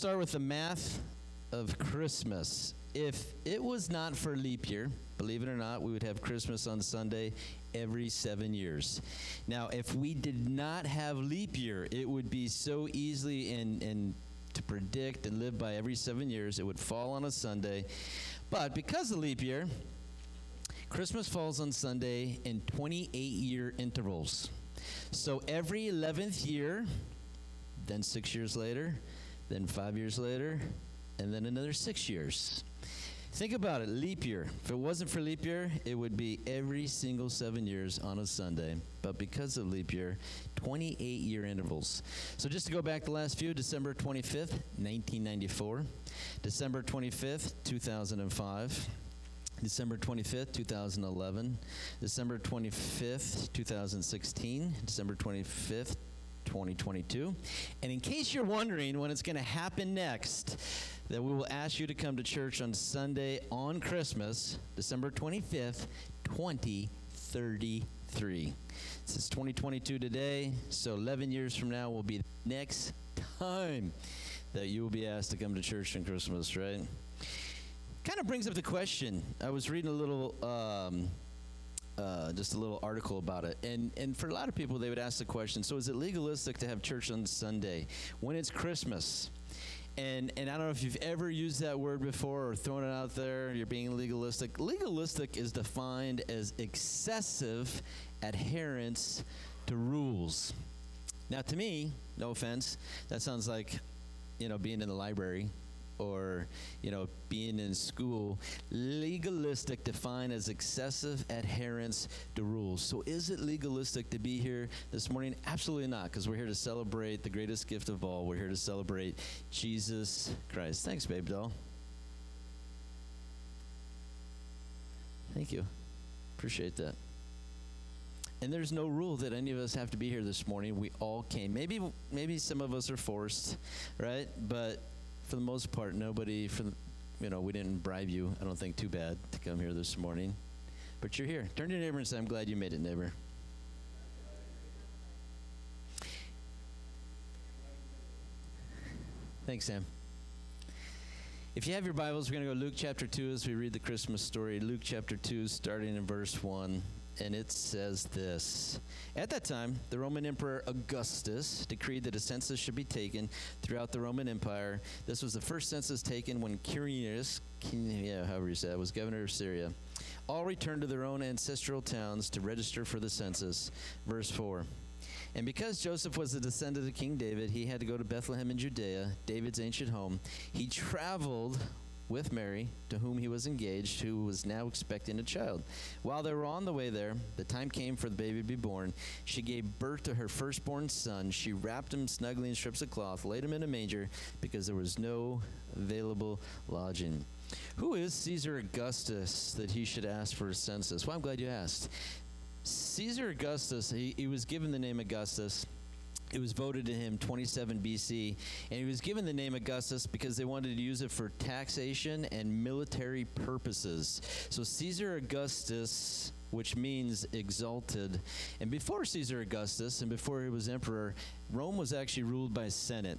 start with the math of Christmas. If it was not for leap year, believe it or not, we would have Christmas on Sunday every seven years. Now, if we did not have leap year, it would be so easily and, to predict and live by every seven years. It would fall on a Sunday. But because of leap year, Christmas falls on Sunday in 28 year intervals. So every 11th year, then six years later, then five years later, and then another six years. Think about it leap year. If it wasn't for leap year, it would be every single seven years on a Sunday. But because of leap year, 28 year intervals. So just to go back the last few December 25th, 1994, December 25th, 2005. December 25th, 2011, December 25th, 2016, December 25th, 2022. And in case you're wondering when it's going to happen next, that we will ask you to come to church on Sunday on Christmas, December 25th, 2033. This is 2022 today, so 11 years from now will be the next time that you will be asked to come to church on Christmas, right? Kind of brings up the question. I was reading a little. Um, uh, just a little article about it. And and for a lot of people, they would ask the question: So is it legalistic to have church on Sunday when it's Christmas? And and I don't know if you've ever used that word before or thrown it out there. You're being legalistic. Legalistic is defined as excessive adherence to rules. Now, to me, no offense, that sounds like you know being in the library or you know being in school legalistic defined as excessive adherence to rules. So is it legalistic to be here this morning? Absolutely not because we're here to celebrate the greatest gift of all. We're here to celebrate jesus christ. Thanks babe doll. Thank you. Appreciate that. And there's no rule that any of us have to be here this morning. We all came. Maybe maybe some of us are forced, right? But for the most part, nobody from, you know, we didn't bribe you. I don't think too bad to come here this morning, but you're here. Turn to your neighbor and say, "I'm glad you made it, neighbor." Thanks, Sam. If you have your Bibles, we're going to go Luke chapter 2 as we read the Christmas story. Luke chapter 2, starting in verse 1 and it says this At that time, the Roman Emperor Augustus decreed that a census should be taken throughout the Roman Empire. This was the first census taken when Quirinius, yeah, however you say it, was governor of Syria. All returned to their own ancestral towns to register for the census. Verse 4. And because Joseph was a descendant of King David, he had to go to Bethlehem in Judea, David's ancient home. He traveled with Mary, to whom he was engaged, who was now expecting a child. While they were on the way there, the time came for the baby to be born. She gave birth to her firstborn son. She wrapped him snugly in strips of cloth, laid him in a manger, because there was no available lodging. Who is Caesar Augustus that he should ask for a census? Well, I'm glad you asked. Caesar Augustus, he, he was given the name Augustus it was voted to him 27 BC, and he was given the name Augustus because they wanted to use it for taxation and military purposes. So Caesar Augustus, which means exalted, and before Caesar Augustus and before he was emperor, Rome was actually ruled by Senate.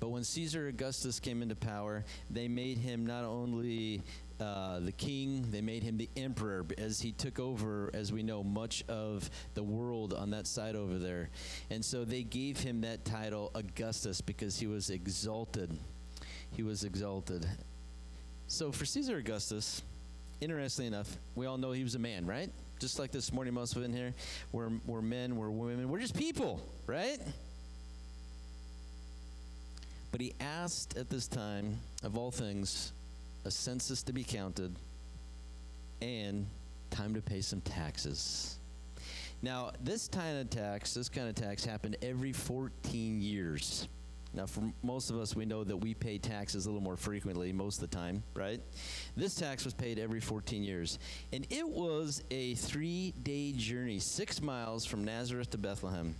But when Caesar Augustus came into power, they made him not only uh, the king, they made him the emperor as he took over, as we know, much of the world on that side over there. And so they gave him that title, Augustus, because he was exalted. He was exalted. So for Caesar Augustus, interestingly enough, we all know he was a man, right? Just like this morning, most of in here, we're, we're men, we're women, we're just people, right? But he asked at this time, of all things, a census to be counted, and time to pay some taxes. Now, this kind of tax, this kind of tax happened every 14 years. Now, for most of us, we know that we pay taxes a little more frequently most of the time, right? This tax was paid every 14 years. And it was a three day journey, six miles from Nazareth to Bethlehem.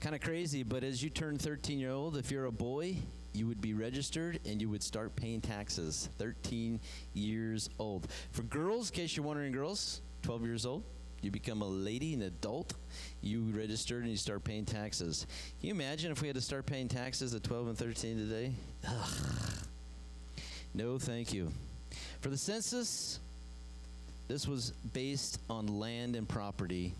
Kind of crazy, but as you turn 13 year old, if you're a boy, you would be registered and you would start paying taxes. 13 years old. For girls, in case you're wondering, girls, 12 years old. you become a lady, an adult, you registered and you start paying taxes. Can you imagine if we had to start paying taxes at 12 and 13 today? Ugh. No, thank you. For the census, this was based on land and property.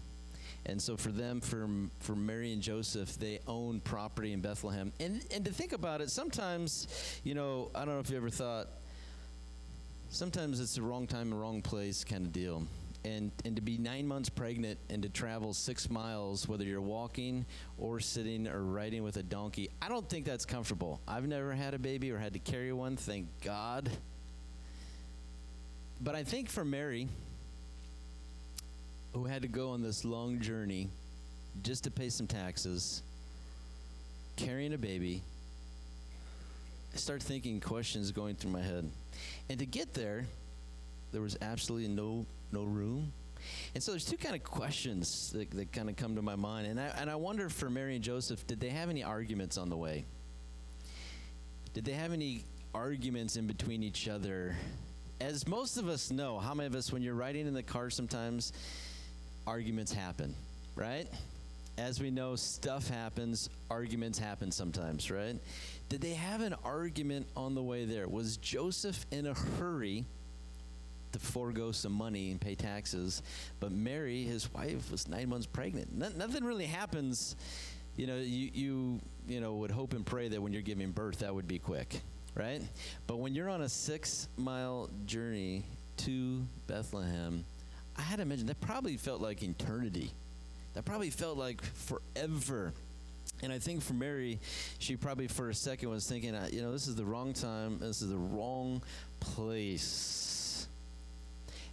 And so for them, for, for Mary and Joseph, they owned property in Bethlehem. And, and to think about it, sometimes, you know, I don't know if you ever thought, sometimes it's the wrong time, the wrong place kind of deal and and to be nine months pregnant and to travel six miles, whether you're walking or sitting or riding with a donkey, I don't think that's comfortable. I've never had a baby or had to carry one, thank God. But I think for Mary, who had to go on this long journey just to pay some taxes, carrying a baby, I start thinking questions going through my head. And to get there, there was absolutely no no room. And so there's two kind of questions that, that kind of come to my mind. And I, and I wonder for Mary and Joseph, did they have any arguments on the way? Did they have any arguments in between each other? As most of us know, how many of us, when you're riding in the car sometimes, arguments happen, right? As we know, stuff happens, arguments happen sometimes, right? Did they have an argument on the way there? Was Joseph in a hurry? to forego some money and pay taxes. But Mary, his wife, was nine months pregnant. No, nothing really happens. You know, you, you you know would hope and pray that when you're giving birth, that would be quick, right? But when you're on a six mile journey to Bethlehem, I had to imagine that probably felt like eternity. That probably felt like forever. And I think for Mary, she probably for a second was thinking, you know, this is the wrong time. This is the wrong place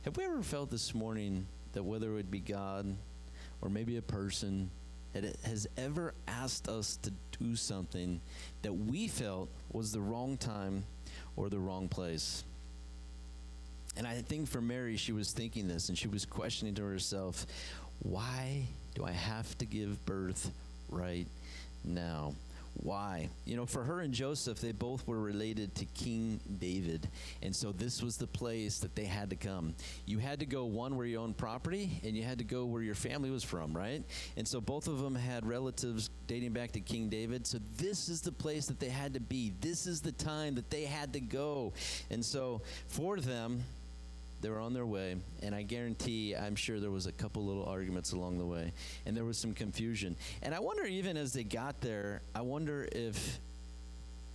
have we ever felt this morning that whether it be God or maybe a person that has ever asked us to do something that we felt was the wrong time or the wrong place? And I think for Mary, she was thinking this and she was questioning to herself, why do I have to give birth right now? Why? You know, for her and Joseph, they both were related to King David. And so this was the place that they had to come. You had to go one where you owned property, and you had to go where your family was from, right? And so both of them had relatives dating back to King David. So this is the place that they had to be. This is the time that they had to go. And so for them, they were on their way, and I guarantee, I'm sure there was a couple little arguments along the way, and there was some confusion. And I wonder, even as they got there, I wonder if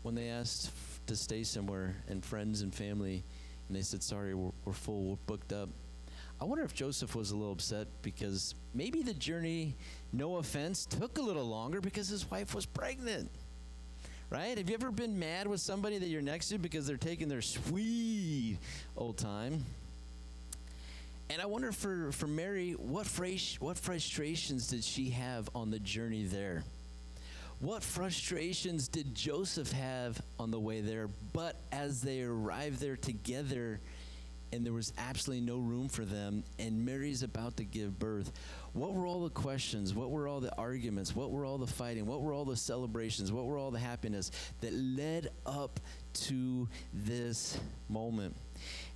when they asked to stay somewhere, and friends and family, and they said, "Sorry, we're, we're full, we're booked up." I wonder if Joseph was a little upset because maybe the journey, no offense, took a little longer because his wife was pregnant right? Have you ever been mad with somebody that you're next to because they're taking their sweet old time? And I wonder for, for Mary, what, what frustrations did she have on the journey there? What frustrations did Joseph have on the way there? But as they arrived there together, and there was absolutely no room for them, and Mary's about to give birth, what were all the questions? What were all the arguments? What were all the fighting? What were all the celebrations? What were all the happiness that led up to this moment?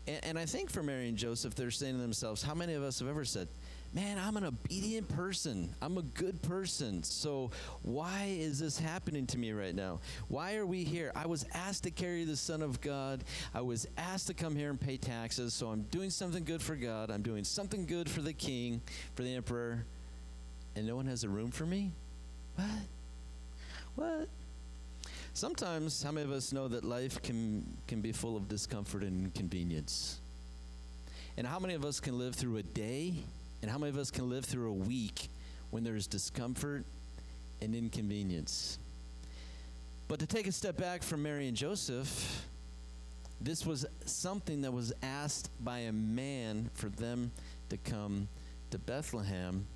And, and I think for Mary and Joseph, they're saying to themselves, how many of us have ever said, man, I'm an obedient person. I'm a good person. So why is this happening to me right now? Why are we here? I was asked to carry the Son of God. I was asked to come here and pay taxes. So I'm doing something good for God. I'm doing something good for the king, for the emperor. And no one has a room for me? What? What? Sometimes, how many of us know that life can, can be full of discomfort and inconvenience? And how many of us can live through a day, and how many of us can live through a week when there's discomfort and inconvenience? But to take a step back from Mary and Joseph, this was something that was asked by a man for them to come to Bethlehem,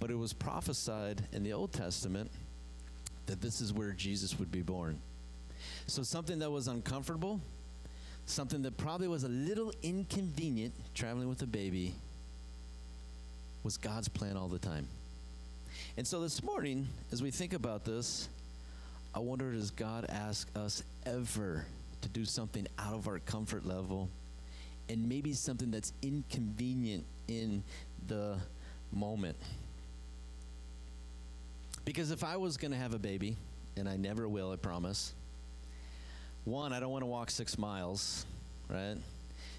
but it was prophesied in the Old Testament that this is where Jesus would be born. So, something that was uncomfortable, something that probably was a little inconvenient, traveling with a baby, was God's plan all the time. And so, this morning, as we think about this, I wonder does God ask us ever to do something out of our comfort level and maybe something that's inconvenient in the moment. Because if I was going to have a baby, and I never will, I promise, one, I don't want to walk six miles, right?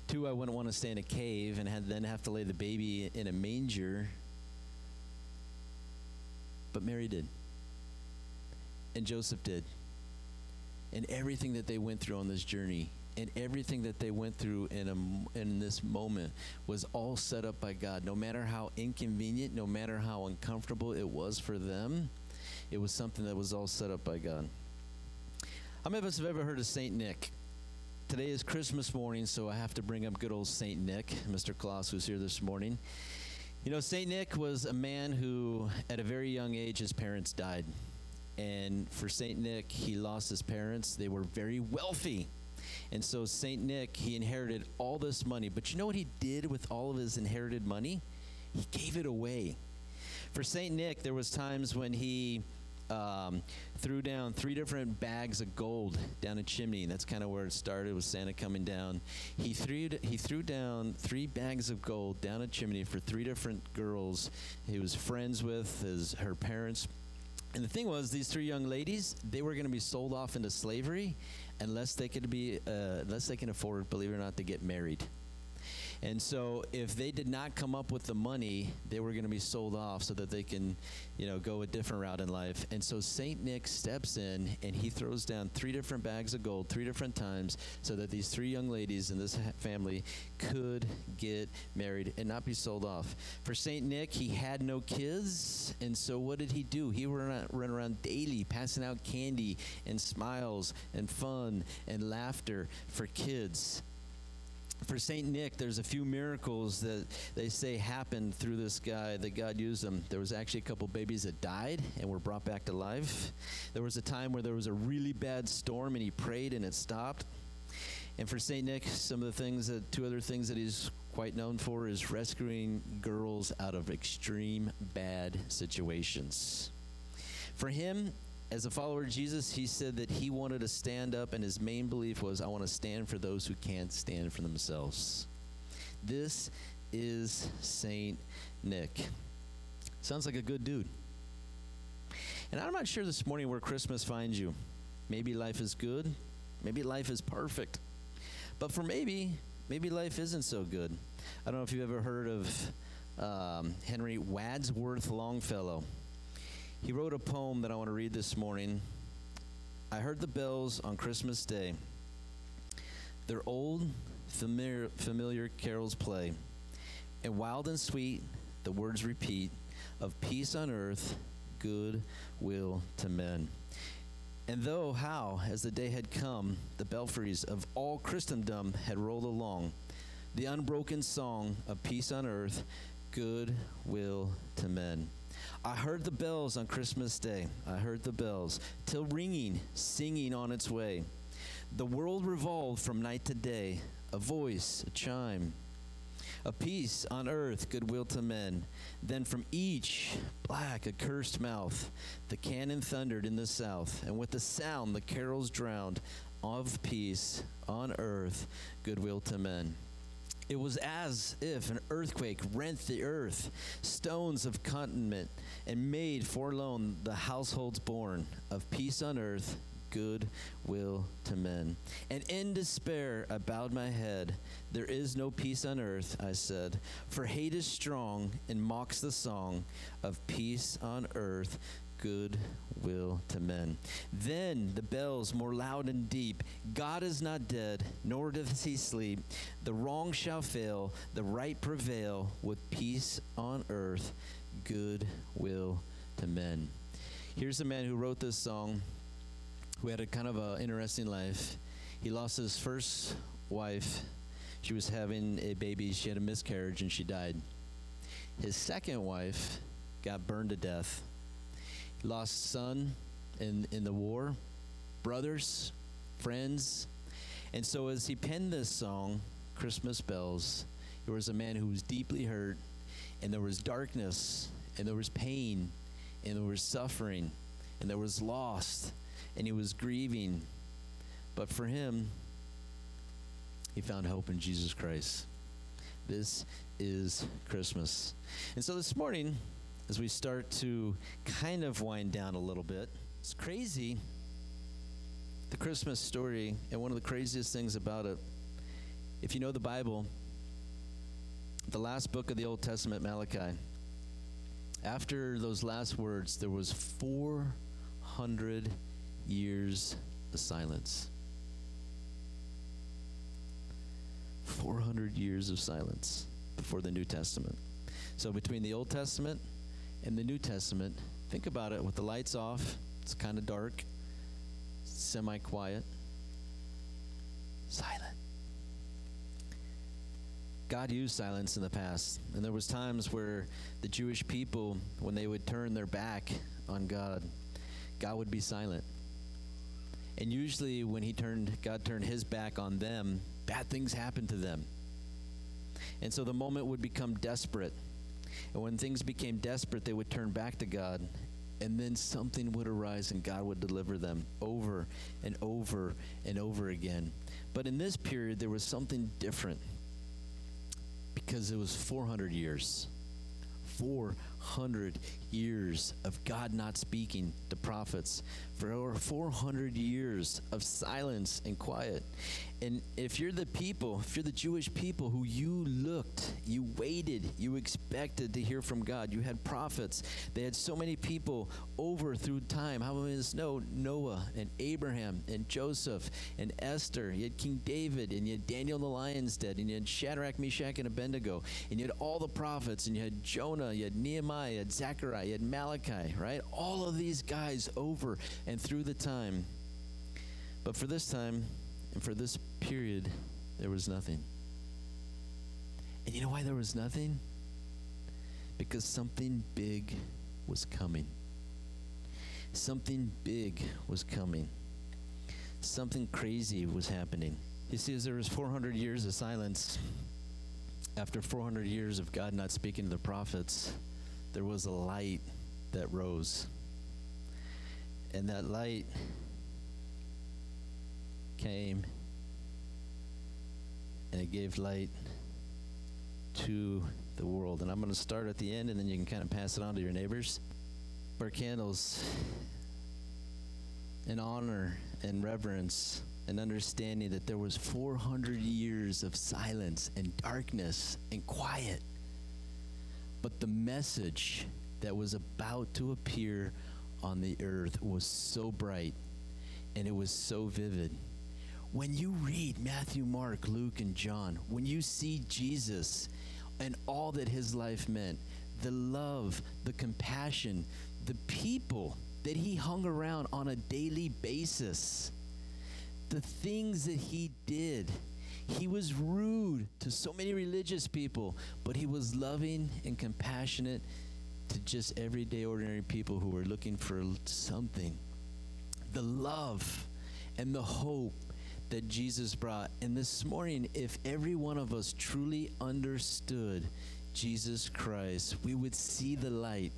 Two, I wouldn't want to stay in a cave and then have to lay the baby in a manger. But Mary did. And Joseph did. And everything that they went through on this journey and everything that they went through in a, in this moment was all set up by God. No matter how inconvenient, no matter how uncomfortable it was for them, it was something that was all set up by God. How many of us have ever heard of Saint Nick? Today is Christmas morning, so I have to bring up good old Saint Nick, Mr. Claus, who's here this morning. You know, Saint Nick was a man who, at a very young age, his parents died. And for Saint Nick, he lost his parents. They were very wealthy. And so St. Nick, he inherited all this money. But you know what he did with all of his inherited money? He gave it away. For St. Nick, there was times when he um, threw down three different bags of gold down a chimney. That's kind of where it started with Santa coming down. He threw he threw down three bags of gold down a chimney for three different girls he was friends with, his her parents. And the thing was, these three young ladies, they were going to be sold off into slavery, unless they could be uh, unless they can afford, believe it or not, to get married. And so if they did not come up with the money, they were going to be sold off so that they can, you know, go a different route in life. And so St. Nick steps in and he throws down three different bags of gold three different times so that these three young ladies in this family could get married and not be sold off. For St. Nick, he had no kids. And so what did he do? He ran, run around daily passing out candy and smiles and fun and laughter for kids for St. Nick, there's a few miracles that they say happened through this guy that God used him. There was actually a couple babies that died and were brought back to life. There was a time where there was a really bad storm and he prayed and it stopped. And for St. Nick, some of the things that, two other things that he's quite known for is rescuing girls out of extreme bad situations. For him, as a follower of Jesus, he said that he wanted to stand up, and his main belief was, I want to stand for those who can't stand for themselves. This is Saint Nick. Sounds like a good dude. And I'm not sure this morning where Christmas finds you. Maybe life is good, maybe life is perfect. But for maybe, maybe life isn't so good. I don't know if you've ever heard of um, Henry Wadsworth Longfellow. He wrote a poem that I want to read this morning. I heard the bells on Christmas Day. Their old, familiar, familiar carols play, and wild and sweet the words repeat of peace on earth, good will to men. And though how, as the day had come, the belfries of all Christendom had rolled along, the unbroken song of peace on earth, good will to men. I heard the bells on Christmas Day. I heard the bells, till ringing, singing on its way. The world revolved from night to day, a voice, a chime, a peace on earth, goodwill to men. Then from each black, accursed mouth, the cannon thundered in the south, and with the sound the carols drowned of peace on earth, goodwill to men. It was as if an earthquake rent the earth, stones of continent, and made forlorn the households born of peace on earth, good will to men. And in despair I bowed my head. There is no peace on earth, I said, for hate is strong and mocks the song of peace on earth, good will to men. Then the bells more loud and deep God is not dead, nor doth he sleep. The wrong shall fail, the right prevail, with peace on earth, good will to men. Here's a man who wrote this song who had a kind of an interesting life. He lost his first wife. She was having a baby. She had a miscarriage and she died. His second wife got burned to death lost son in, in the war, brothers, friends. And so as he penned this song, Christmas Bells, there was a man who was deeply hurt, and there was darkness, and there was pain, and there was suffering, and there was loss, and he was grieving. But for him, he found hope in Jesus Christ. This is Christmas. And so this morning, as we start to kind of wind down a little bit, it's crazy. The Christmas story, and one of the craziest things about it, if you know the Bible, the last book of the Old Testament, Malachi, after those last words, there was 400 years of silence. 400 years of silence before the New Testament. So between the Old Testament and the New Testament, think about it with the lights off, it's kind of dark, semi quiet, silent. God used silence in the past, and there was times where the Jewish people when they would turn their back on God, God would be silent. And usually when he turned God turned his back on them, bad things happened to them. And so the moment would become desperate. And when things became desperate, they would turn back to God. And then something would arise and God would deliver them over and over and over again. But in this period, there was something different because it was 400 years. 400 years of God not speaking to prophets, for over 400 years of silence and quiet. And if you're the people, if you're the Jewish people who you looked, you waited, you expected to hear from God, you had prophets, they had so many people over through time. How many of us know Noah and Abraham and Joseph and Esther? You had King David and you had Daniel the lion's den and you had Shadrach, Meshach, and Abednego and you had all the prophets and you had Jonah, you had Nehemiah, you had Zechariah, you had Malachi, right? All of these guys over and through the time. But for this time, and for this period, there was nothing. And you know why there was nothing? Because something big was coming. Something big was coming. Something crazy was happening. You see, as there was 400 years of silence, after 400 years of God not speaking to the prophets, there was a light that rose. And that light came and it gave light to the world. And I'm going to start at the end and then you can kind of pass it on to your neighbors. Our candles in honor and reverence and understanding that there was 400 years of silence and darkness and quiet. But the message that was about to appear on the earth was so bright and it was so vivid when you read Matthew, Mark, Luke, and John, when you see Jesus and all that his life meant, the love, the compassion, the people that he hung around on a daily basis, the things that he did. He was rude to so many religious people, but he was loving and compassionate to just everyday, ordinary people who were looking for something. The love and the hope that Jesus brought. And this morning, if every one of us truly understood Jesus Christ, we would see the light.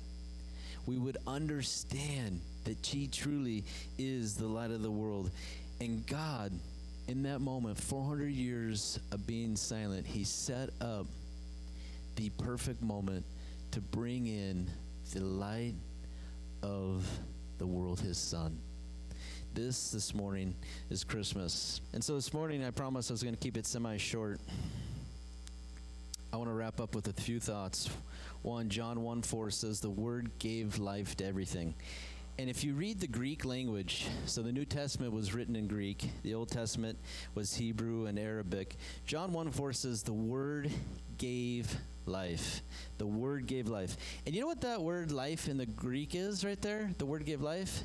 We would understand that He truly is the light of the world. And God, in that moment, 400 years of being silent, He set up the perfect moment to bring in the light of the world, His Son. This this morning is Christmas. And so this morning I promised I was going to keep it semi short. I want to wrap up with a few thoughts. One, John 1 4 says, The Word gave life to everything. And if you read the Greek language, so the New Testament was written in Greek, the Old Testament was Hebrew and Arabic. John 1 4 says, The Word gave life. The Word gave life. And you know what that word life in the Greek is right there? The Word gave life?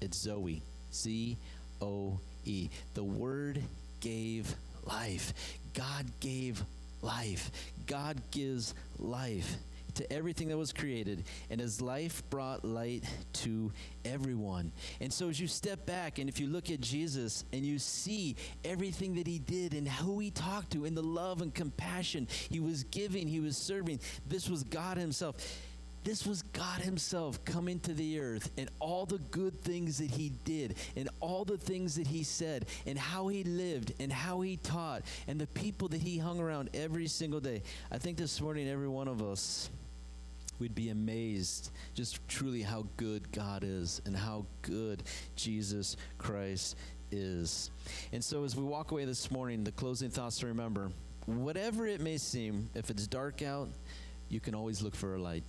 It's Zoe. Z O E. The Word gave life. God gave life. God gives life to everything that was created, and his life brought light to everyone. And so, as you step back and if you look at Jesus and you see everything that he did and who he talked to, and the love and compassion he was giving, he was serving, this was God himself This was God Himself coming to the earth and all the good things that He did and all the things that He said and how He lived and how He taught and the people that He hung around every single day. I think this morning, every one of us we'd be amazed just truly how good God is and how good Jesus Christ is. And so, as we walk away this morning, the closing thoughts to remember whatever it may seem, if it's dark out, you can always look for a light.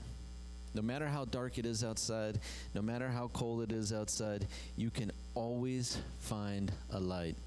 No matter how dark it is outside, no matter how cold it is outside, you can always find a light.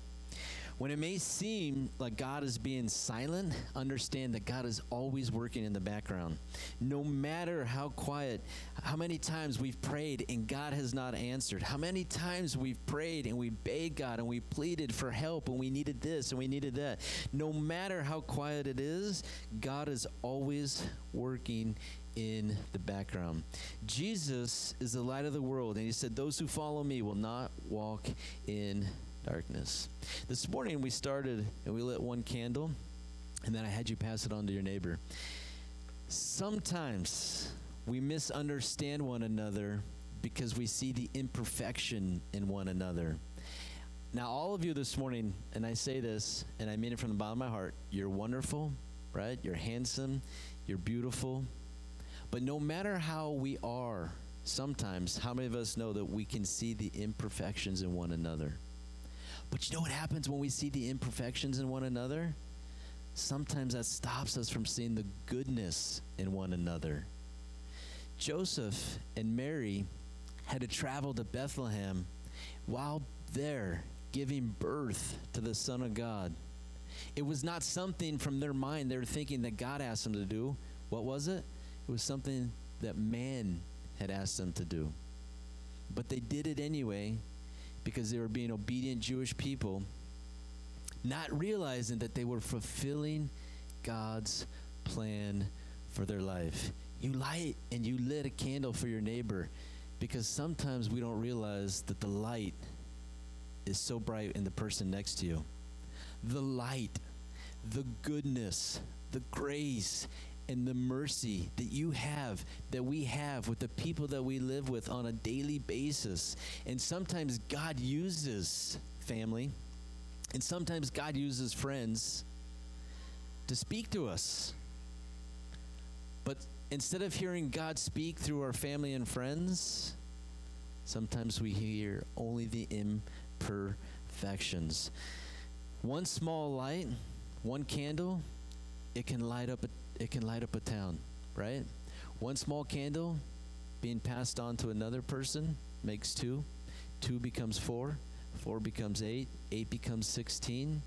When it may seem like God is being silent, understand that God is always working in the background. No matter how quiet, how many times we've prayed and God has not answered, how many times we've prayed and we begged God and we pleaded for help and we needed this and we needed that. No matter how quiet it is, God is always working in the background. Jesus is the light of the world, and he said, Those who follow me will not walk in darkness. This morning we started and we lit one candle, and then I had you pass it on to your neighbor. Sometimes we misunderstand one another because we see the imperfection in one another. Now, all of you this morning, and I say this, and I mean it from the bottom of my heart, you're wonderful, right? You're handsome, you're beautiful. But no matter how we are, sometimes, how many of us know that we can see the imperfections in one another? But you know what happens when we see the imperfections in one another? Sometimes that stops us from seeing the goodness in one another. Joseph and Mary had to travel to Bethlehem while there giving birth to the Son of God. It was not something from their mind they were thinking that God asked them to do. What was it? It was something that man had asked them to do. But they did it anyway because they were being obedient Jewish people, not realizing that they were fulfilling God's plan for their life. You light and you lit a candle for your neighbor because sometimes we don't realize that the light is so bright in the person next to you. The light, the goodness, the grace, and the mercy that you have, that we have with the people that we live with on a daily basis. And sometimes God uses family, and sometimes God uses friends to speak to us. But instead of hearing God speak through our family and friends, sometimes we hear only the imperfections. One small light, one candle, it can light up a it can light up a town, right? One small candle being passed on to another person makes two. Two becomes four. Four becomes eight. Eight becomes 16.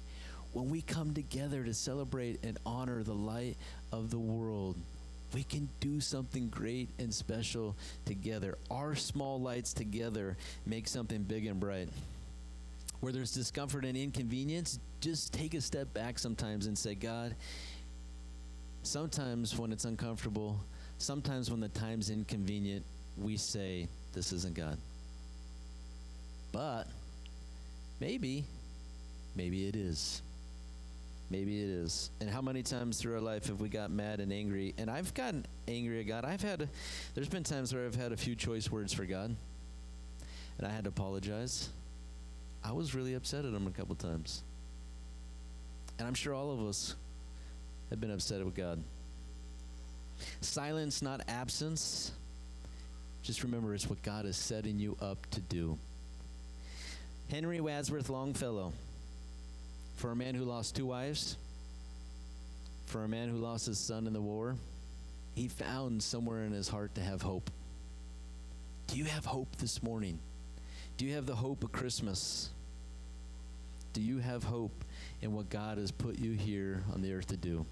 When we come together to celebrate and honor the light of the world, we can do something great and special together. Our small lights together make something big and bright. Where there's discomfort and inconvenience, just take a step back sometimes and say, God, Sometimes when it's uncomfortable, sometimes when the time's inconvenient, we say, This isn't God. But maybe, maybe it is. Maybe it is. And how many times through our life have we got mad and angry? And I've gotten angry at God. I've had, there's been times where I've had a few choice words for God, and I had to apologize. I was really upset at Him a couple times. And I'm sure all of us have been upset with God. Silence, not absence. Just remember it's what God is setting you up to do. Henry Wadsworth Longfellow, for a man who lost two wives, for a man who lost his son in the war, he found somewhere in his heart to have hope. Do you have hope this morning? Do you have the hope of Christmas? Do you have hope in what God has put you here on the earth to do?